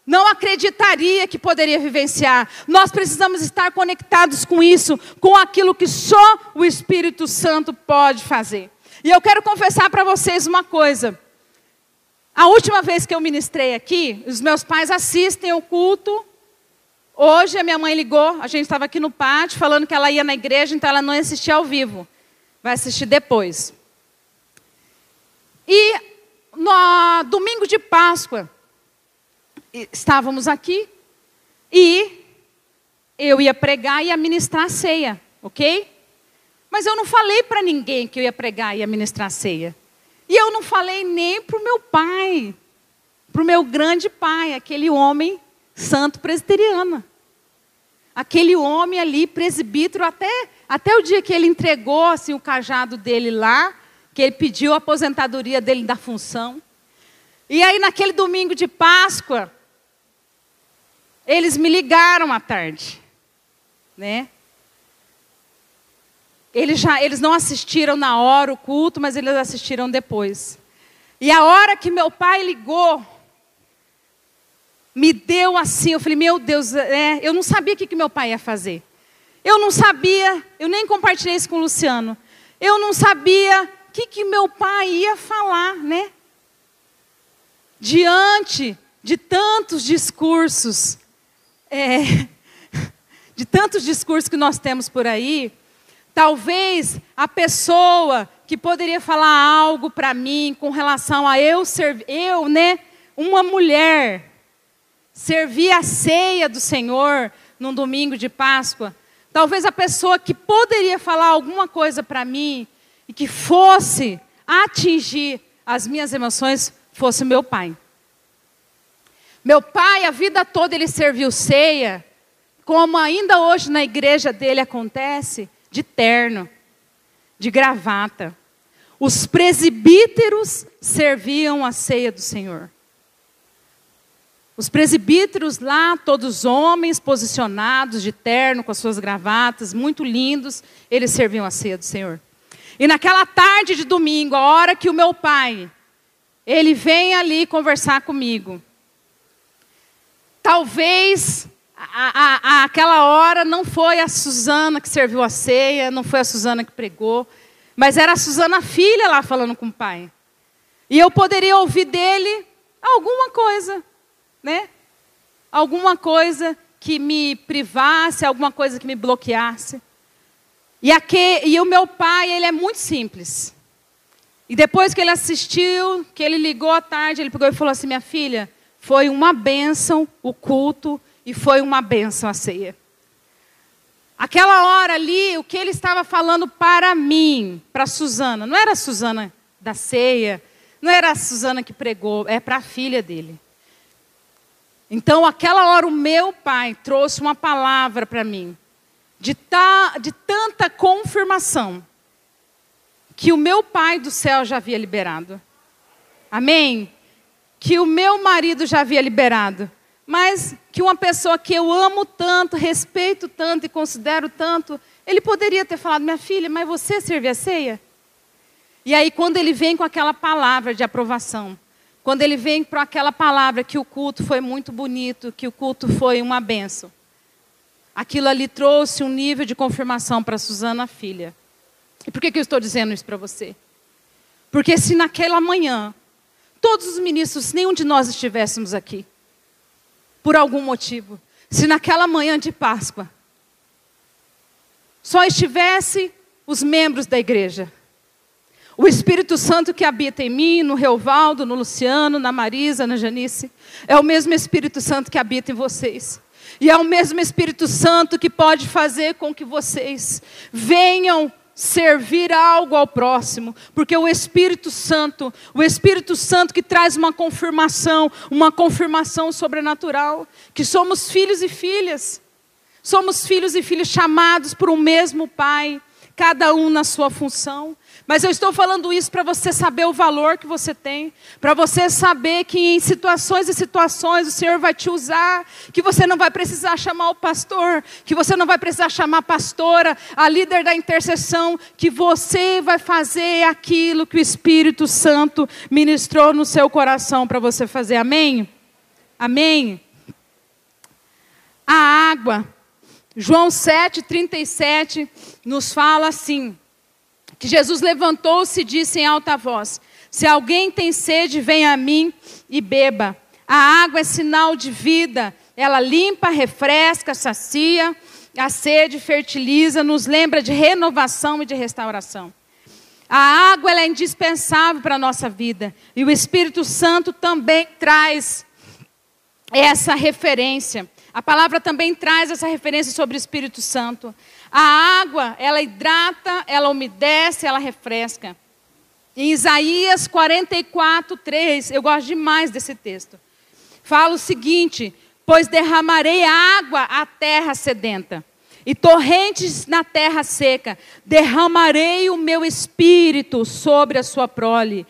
não acreditaria que poderia vivenciar. Nós precisamos estar conectados com isso, com aquilo que só o Espírito Santo pode fazer. E eu quero confessar para vocês uma coisa. A última vez que eu ministrei aqui, os meus pais assistem o culto. Hoje a minha mãe ligou, a gente estava aqui no pátio falando que ela ia na igreja, então ela não ia assistir ao vivo. Vai assistir depois. E no domingo de Páscoa, estávamos aqui e eu ia pregar e administrar a ceia, ok? Mas eu não falei para ninguém que eu ia pregar e administrar a ceia. E eu não falei nem para o meu pai, para o meu grande pai, aquele homem santo presbiteriano. Aquele homem ali, presbítero, até, até o dia que ele entregou assim, o cajado dele lá, que ele pediu a aposentadoria dele da função. E aí, naquele domingo de Páscoa, eles me ligaram à tarde, né? Eles, já, eles não assistiram na hora o culto, mas eles assistiram depois. E a hora que meu pai ligou, me deu assim, eu falei, meu Deus, é, eu não sabia o que, que meu pai ia fazer. Eu não sabia, eu nem compartilhei isso com o Luciano. Eu não sabia o que, que meu pai ia falar, né? Diante de tantos discursos, é, de tantos discursos que nós temos por aí, Talvez a pessoa que poderia falar algo para mim com relação a eu ser, eu, né, uma mulher, servir a ceia do Senhor num domingo de Páscoa. Talvez a pessoa que poderia falar alguma coisa para mim e que fosse atingir as minhas emoções fosse meu pai. Meu pai, a vida toda ele serviu ceia, como ainda hoje na igreja dele acontece de terno, de gravata. Os presbíteros serviam a ceia do Senhor. Os presbíteros lá, todos homens posicionados de terno, com as suas gravatas, muito lindos, eles serviam a ceia do Senhor. E naquela tarde de domingo, a hora que o meu pai, ele vem ali conversar comigo. Talvez a, a, aquela hora não foi a Suzana que serviu a ceia, não foi a Suzana que pregou, mas era a Suzana filha lá falando com o pai. E eu poderia ouvir dele alguma coisa, né? Alguma coisa que me privasse, alguma coisa que me bloqueasse. E, aqui, e o meu pai, ele é muito simples. E depois que ele assistiu, que ele ligou à tarde, ele pegou e falou assim: Minha filha, foi uma bênção o culto e foi uma benção a ceia. Aquela hora ali, o que ele estava falando para mim, para Suzana, não era a Suzana da ceia, não era a Suzana que pregou, é para a filha dele. Então, aquela hora, o meu pai trouxe uma palavra para mim, de, ta, de tanta confirmação, que o meu pai do céu já havia liberado. Amém? Que o meu marido já havia liberado mas que uma pessoa que eu amo tanto, respeito tanto e considero tanto, ele poderia ter falado: minha filha, mas você serve a ceia? E aí, quando ele vem com aquela palavra de aprovação, quando ele vem com aquela palavra que o culto foi muito bonito, que o culto foi uma benção, aquilo ali trouxe um nível de confirmação para Suzana, filha. E por que, que eu estou dizendo isso para você? Porque se naquela manhã, todos os ministros, nenhum de nós estivéssemos aqui, por algum motivo, se naquela manhã de Páscoa só estivesse os membros da igreja, o Espírito Santo que habita em mim, no Reovaldo, no Luciano, na Marisa, na Janice, é o mesmo Espírito Santo que habita em vocês. E é o mesmo Espírito Santo que pode fazer com que vocês venham servir algo ao próximo, porque o Espírito Santo, o Espírito Santo que traz uma confirmação, uma confirmação sobrenatural, que somos filhos e filhas, somos filhos e filhas chamados por um mesmo Pai, cada um na sua função. Mas eu estou falando isso para você saber o valor que você tem, para você saber que em situações e situações o Senhor vai te usar, que você não vai precisar chamar o pastor, que você não vai precisar chamar a pastora, a líder da intercessão, que você vai fazer aquilo que o Espírito Santo ministrou no seu coração para você fazer. Amém? Amém? A água. João 7,37 nos fala assim: que Jesus levantou-se e disse em alta voz: Se alguém tem sede, venha a mim e beba. A água é sinal de vida, ela limpa, refresca, sacia, a sede fertiliza, nos lembra de renovação e de restauração. A água é indispensável para a nossa vida e o Espírito Santo também traz essa referência. A palavra também traz essa referência sobre o Espírito Santo. A água, ela hidrata, ela umedece, ela refresca. Em Isaías 44, 3, eu gosto demais desse texto. Fala o seguinte: Pois derramarei água à terra sedenta, e torrentes na terra seca, derramarei o meu espírito sobre a sua prole,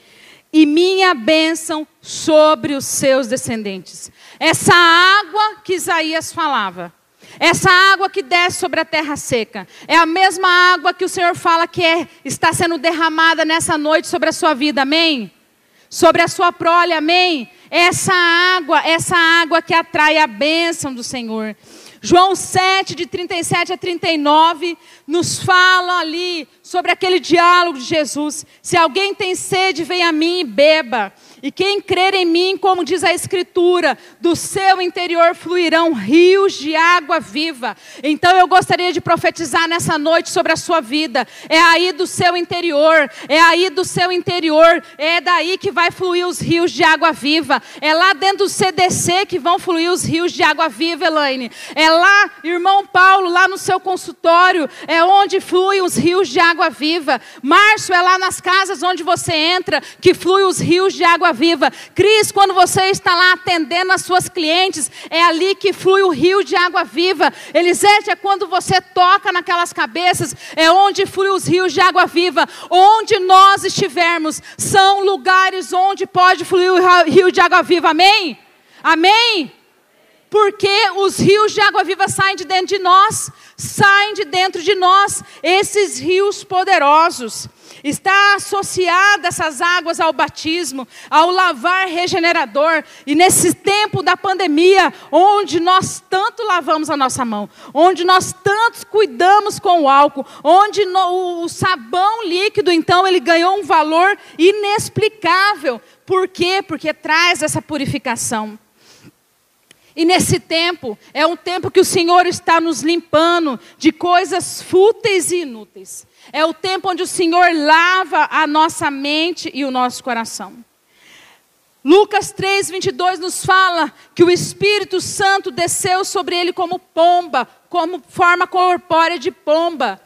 e minha bênção sobre os seus descendentes. Essa água que Isaías falava, essa água que desce sobre a terra seca, é a mesma água que o Senhor fala que é, está sendo derramada nessa noite sobre a sua vida, amém? Sobre a sua prole, amém? Essa água, essa água que atrai a bênção do Senhor. João 7, de 37 a 39, nos fala ali sobre aquele diálogo de Jesus. Se alguém tem sede, vem a mim e beba. E quem crer em mim, como diz a Escritura, do seu interior fluirão rios de água viva. Então eu gostaria de profetizar nessa noite sobre a sua vida. É aí do seu interior, é aí do seu interior, é daí que vai fluir os rios de água viva. É lá dentro do CDC que vão fluir os rios de água viva, Elaine. É lá, irmão Paulo, lá no seu consultório, é onde fluem os rios de água viva. Márcio, é lá nas casas onde você entra que fluem os rios de água água viva. Cris, quando você está lá atendendo as suas clientes, é ali que flui o rio de água viva. Elisete, é quando você toca naquelas cabeças, é onde flui os rios de água viva. Onde nós estivermos, são lugares onde pode fluir o rio de água viva. Amém? Amém? Porque os rios de água viva saem de dentro de nós, saem de dentro de nós, esses rios poderosos. Está associada essas águas ao batismo, ao lavar regenerador. E nesse tempo da pandemia, onde nós tanto lavamos a nossa mão, onde nós tanto cuidamos com o álcool, onde no, o sabão líquido, então, ele ganhou um valor inexplicável. Por quê? Porque traz essa purificação. E nesse tempo, é um tempo que o Senhor está nos limpando de coisas fúteis e inúteis. É o tempo onde o Senhor lava a nossa mente e o nosso coração. Lucas 3, 22 nos fala que o Espírito Santo desceu sobre ele como pomba, como forma corpórea de pomba.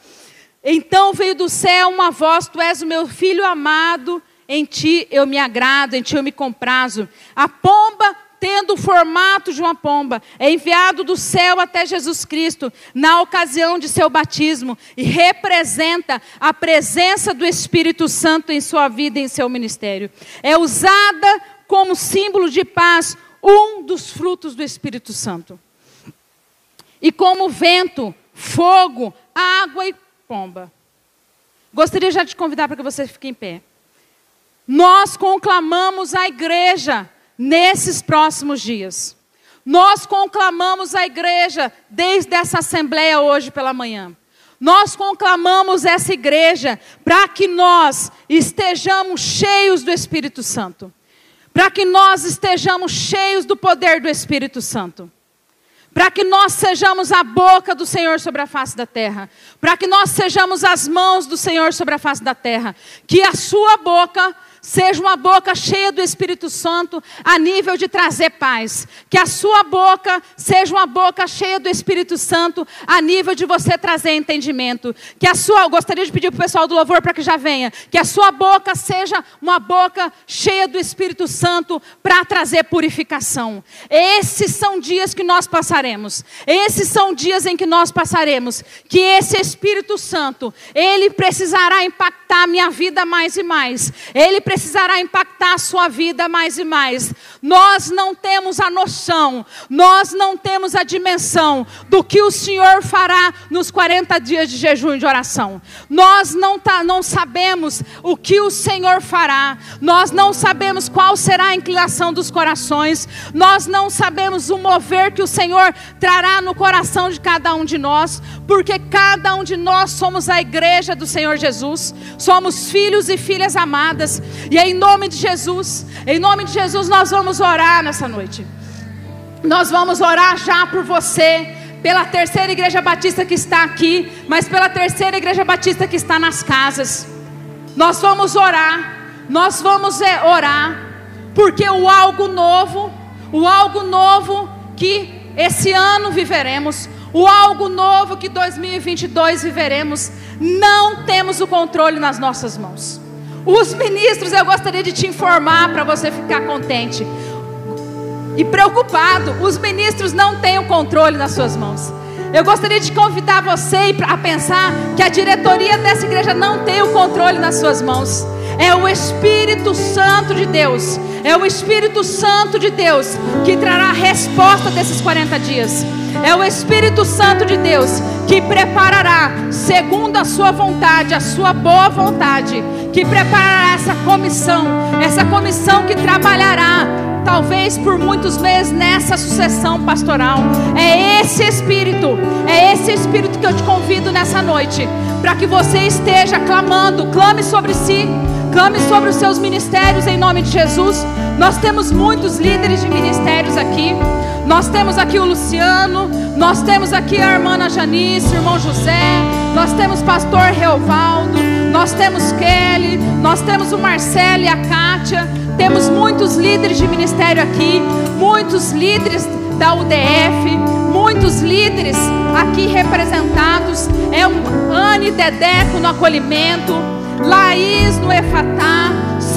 Então veio do céu uma voz: Tu és o meu filho amado, em ti eu me agrado, em ti eu me comprazo. A pomba tendo o formato de uma pomba, é enviado do céu até Jesus Cristo na ocasião de seu batismo e representa a presença do Espírito Santo em sua vida e em seu ministério. É usada como símbolo de paz, um dos frutos do Espírito Santo. E como vento, fogo, água e pomba. Gostaria já de convidar para que você fique em pé. Nós conclamamos a igreja nesses próximos dias. Nós conclamamos a igreja desde essa assembleia hoje pela manhã. Nós conclamamos essa igreja para que nós estejamos cheios do Espírito Santo. Para que nós estejamos cheios do poder do Espírito Santo. Para que nós sejamos a boca do Senhor sobre a face da terra. Para que nós sejamos as mãos do Senhor sobre a face da terra. Que a sua boca seja uma boca cheia do Espírito Santo a nível de trazer paz. Que a sua boca seja uma boca cheia do Espírito Santo a nível de você trazer entendimento. Que a sua, gostaria de pedir para o pessoal do louvor para que já venha, que a sua boca seja uma boca cheia do Espírito Santo para trazer purificação. Esses são dias que nós passaremos. Esses são dias em que nós passaremos. Que esse Espírito Santo, ele precisará impactar a minha vida mais e mais. Ele precisará impactar a sua vida mais e mais. Nós não temos a noção, nós não temos a dimensão do que o Senhor fará nos 40 dias de jejum e de oração. Nós não, tá, não sabemos o que o Senhor fará, nós não sabemos qual será a inclinação dos corações, nós não sabemos o mover que o Senhor trará no coração de cada um de nós, porque cada um de nós somos a igreja do Senhor Jesus, somos filhos e filhas amadas, e em nome de Jesus, em nome de Jesus, nós vamos orar nessa noite. Nós vamos orar já por você, pela terceira igreja batista que está aqui, mas pela terceira igreja batista que está nas casas. Nós vamos orar, nós vamos é, orar, porque o algo novo, o algo novo que esse ano viveremos, o algo novo que 2022 viveremos, não temos o controle nas nossas mãos. Os ministros, eu gostaria de te informar para você ficar contente e preocupado. Os ministros não têm o controle nas suas mãos. Eu gostaria de convidar você a pensar que a diretoria dessa igreja não tem o controle nas suas mãos. É o Espírito Santo de Deus. É o Espírito Santo de Deus que trará a resposta desses 40 dias. É o Espírito Santo de Deus que preparará, segundo a sua vontade, a sua boa vontade, que preparará essa comissão, essa comissão que trabalhará talvez por muitos meses nessa sucessão pastoral. É esse espírito, é esse espírito que eu te convido nessa noite, para que você esteja clamando, clame sobre si, clame sobre os seus ministérios em nome de Jesus. Nós temos muitos líderes de ministérios aqui. Nós temos aqui o Luciano, nós temos aqui a irmã Janice, o irmão José, nós temos pastor Reovaldo, nós temos Kelly, nós temos o Marcelo e a Kátia, temos muitos líderes de ministério aqui, muitos líderes da UDF, muitos líderes aqui representados. É um Anne Dedeco no acolhimento, Laís no Efatá.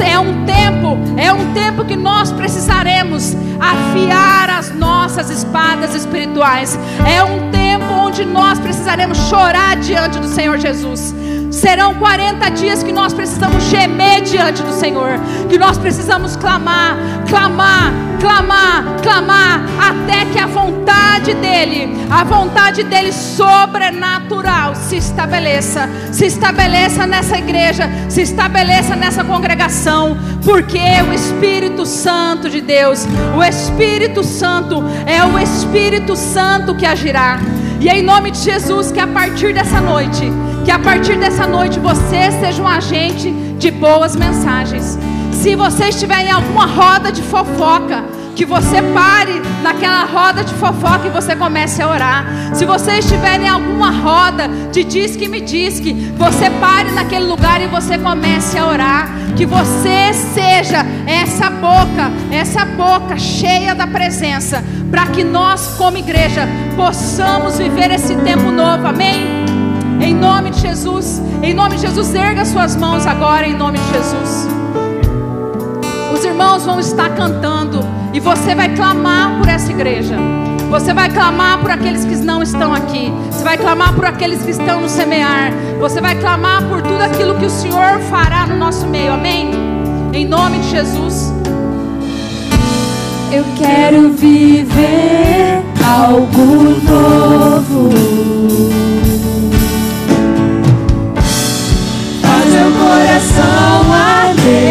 É um tempo, é um tempo que nós precisaremos afiar as nossas espadas espirituais. É um tempo onde nós precisaremos chorar diante do Senhor Jesus. Serão 40 dias que nós precisamos gemer diante do Senhor, que nós precisamos clamar, clamar, clamar, clamar, até que a vontade dEle, a vontade dEle sobrenatural se estabeleça, se estabeleça nessa igreja, se estabeleça nessa congregação, porque o Espírito Santo de Deus, o Espírito Santo é o Espírito Santo que agirá. E é em nome de Jesus que a partir dessa noite, que a partir dessa noite você seja um agente de boas mensagens. Se você estiver em alguma roda de fofoca, que você pare naquela roda de fofoca e você comece a orar. Se você estiver em alguma roda de diz que me diz que, você pare naquele lugar e você comece a orar. Que você seja essa boca, essa boca cheia da presença, para que nós, como igreja, possamos viver esse tempo novo. Amém? Em nome de Jesus, em nome de Jesus, erga suas mãos agora, em nome de Jesus. Os irmãos vão estar cantando e você vai clamar por essa igreja. Você vai clamar por aqueles que não estão aqui. Você vai clamar por aqueles que estão no semear. Você vai clamar por tudo aquilo que o Senhor fará no nosso meio. Amém? Em nome de Jesus. Eu quero viver algo novo. Faz meu coração arder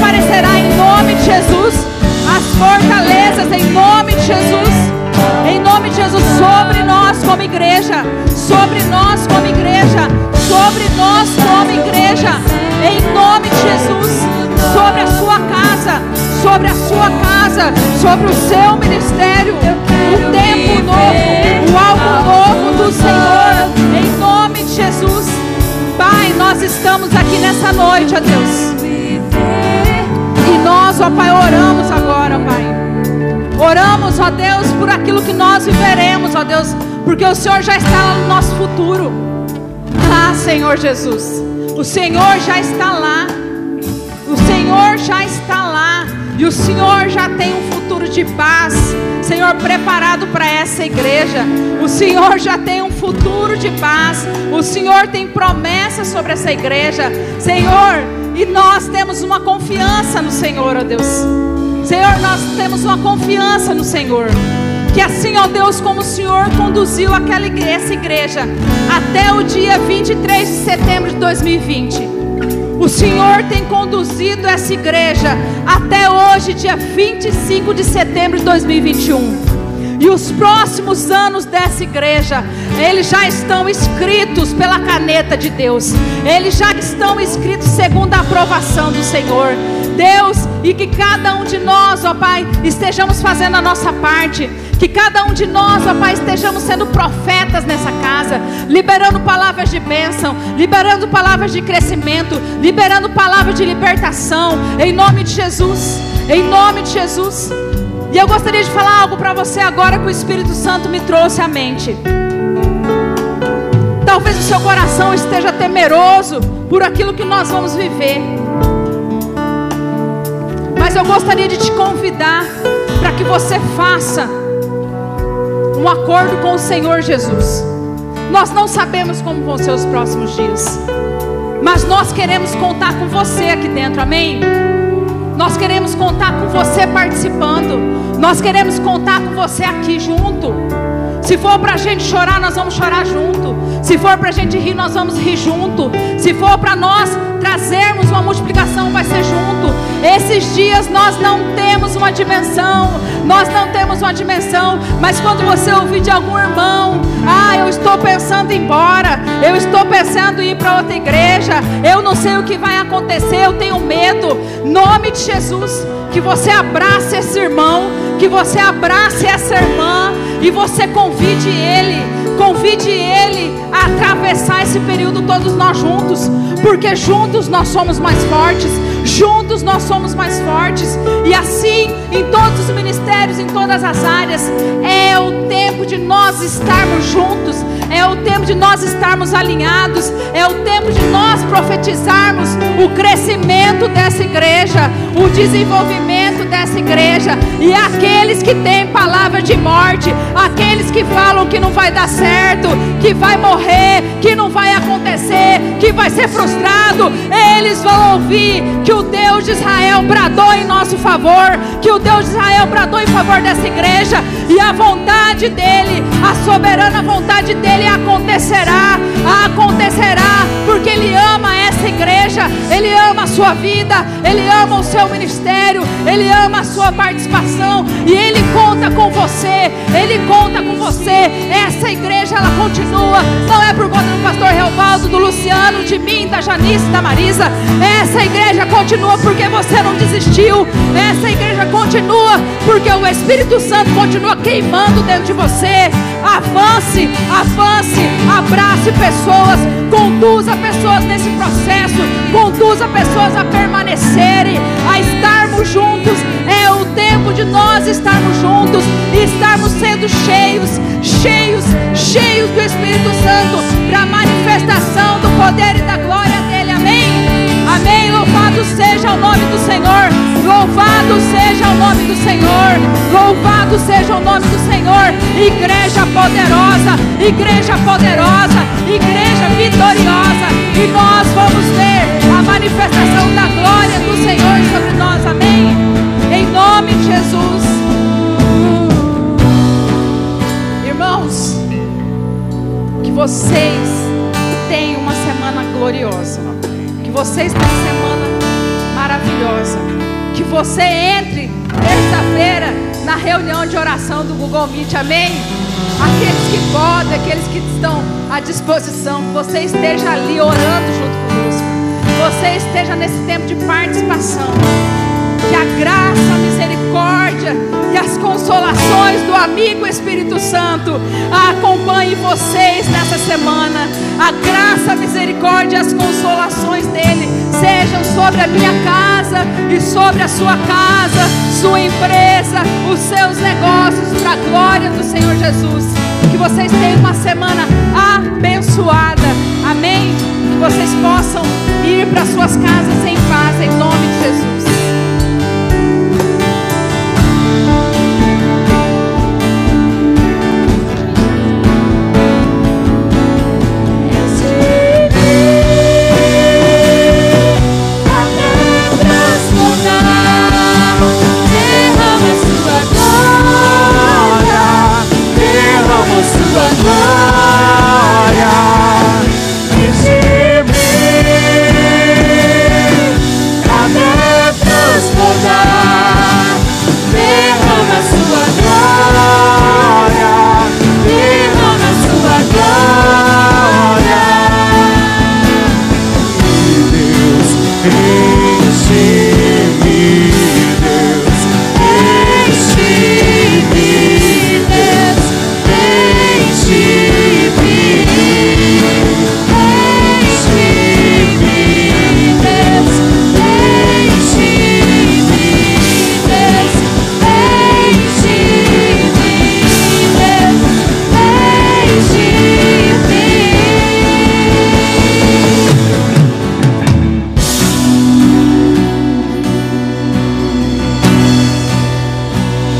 engano desaparecerá em nome de Jesus, as fortalezas em nome de Jesus, em nome de Jesus, sobre nós como igreja, sobre nós como igreja, sobre nós como igreja, em nome de Jesus, sobre a sua casa, sobre a sua casa, sobre o seu ministério, o tempo novo, o algo novo do Senhor, em nome de Jesus. Pai, nós estamos aqui nessa noite, ó Deus. Nós, ó Pai, oramos agora, Pai. Oramos, ó Deus, por aquilo que nós viveremos, ó Deus, porque o Senhor já está lá no nosso futuro. Ah, Senhor Jesus, o Senhor já está lá. O Senhor já está lá. E o Senhor já tem um futuro de paz, Senhor, preparado para essa igreja. O Senhor já tem um futuro de paz. O Senhor tem promessas sobre essa igreja, Senhor. E nós temos uma confiança no Senhor, ó Deus. Senhor, nós temos uma confiança no Senhor. Que assim, ó Deus, como o Senhor conduziu aquela igreja, essa igreja até o dia 23 de setembro de 2020. O Senhor tem conduzido essa igreja até hoje, dia 25 de setembro de 2021. E os próximos anos dessa igreja, eles já estão escritos pela caneta de Deus. Eles já estão escritos segundo a aprovação do Senhor. Deus, e que cada um de nós, ó Pai, estejamos fazendo a nossa parte. Que cada um de nós, ó Pai, estejamos sendo profetas nessa casa, liberando palavras de bênção, liberando palavras de crescimento, liberando palavras de libertação, em nome de Jesus. Em nome de Jesus. E eu gostaria de falar algo para você agora que o Espírito Santo me trouxe à mente. Talvez o seu coração esteja temeroso por aquilo que nós vamos viver. Mas eu gostaria de te convidar para que você faça um acordo com o Senhor Jesus. Nós não sabemos como vão ser os próximos dias, mas nós queremos contar com você aqui dentro, amém? Nós queremos contar com você participando, nós queremos contar com você aqui junto. Se for para a gente chorar, nós vamos chorar junto. Se for para a gente rir, nós vamos rir junto. Se for para nós trazermos uma multiplicação, vai ser junto. Esses dias nós não temos uma dimensão, nós não temos uma dimensão, mas quando você ouvir de algum irmão, ah, eu estou pensando em ir embora, eu estou pensando em ir para outra igreja, eu não sei o que vai acontecer, eu tenho medo. Nome de Jesus, que você abrace esse irmão, que você abrace essa irmã e você convide ele, convide ele a atravessar esse período todos nós juntos, porque juntos nós somos mais fortes, juntos nós somos mais fortes, e assim em todos os ministérios, em todas as áreas, é o tempo de nós estarmos juntos, é o tempo de nós estarmos alinhados, é o tempo de nós profetizarmos o crescimento dessa igreja, o desenvolvimento dessa igreja, e aqueles que têm palavra de morte, aqueles que falam que não vai dar certo, que vai morrer, que não vai acontecer, que vai ser frustrado, eles vão ouvir que o Deus de Israel bradou em nosso favor, que o Deus de Israel bradou em favor dessa igreja, e a vontade dele, a soberana vontade dele acontecerá, acontecerá, porque ele ama essa igreja, ele ama a sua vida, ele ama o seu ministério, ele ama a sua participação, e ele conta com você, ele conta com você. Essa igreja ela continua, não é por conta do pastor Reovaldo, do Luciano, de mim, da Janice, da Marisa. Essa igreja continua porque você não desistiu. Essa igreja continua porque o Espírito Santo continua queimando dentro de você. Avance, avance, abrace pessoas, conduza pessoas nesse processo, conduza pessoas a permanecerem, a estarmos juntos. É o tempo de nós estarmos juntos e estarmos sendo cheios, cheios, cheios do Espírito Santo para a manifestação do poder e da glória. Amém? Louvado seja o nome do Senhor. Louvado seja o nome do Senhor. Louvado seja o nome do Senhor. Igreja poderosa, igreja poderosa, igreja vitoriosa. E nós vamos ver a manifestação da glória do Senhor sobre nós. Amém. Em nome de Jesus. Irmãos, que vocês tenham uma semana gloriosa. Que vocês tenham uma semana maravilhosa. Que você entre terça-feira na reunião de oração do Google Meet, amém? Aqueles que podem, aqueles que estão à disposição, que você esteja ali orando junto conosco. Que você esteja nesse tempo de participação. Que a graça, e as consolações do amigo Espírito Santo acompanhem vocês nessa semana. A graça, a misericórdia e as consolações dele sejam sobre a minha casa e sobre a sua casa, sua empresa, os seus negócios, para a glória do Senhor Jesus. Que vocês tenham uma semana abençoada. Amém? Que vocês possam ir para suas casas em paz, em nome de Jesus.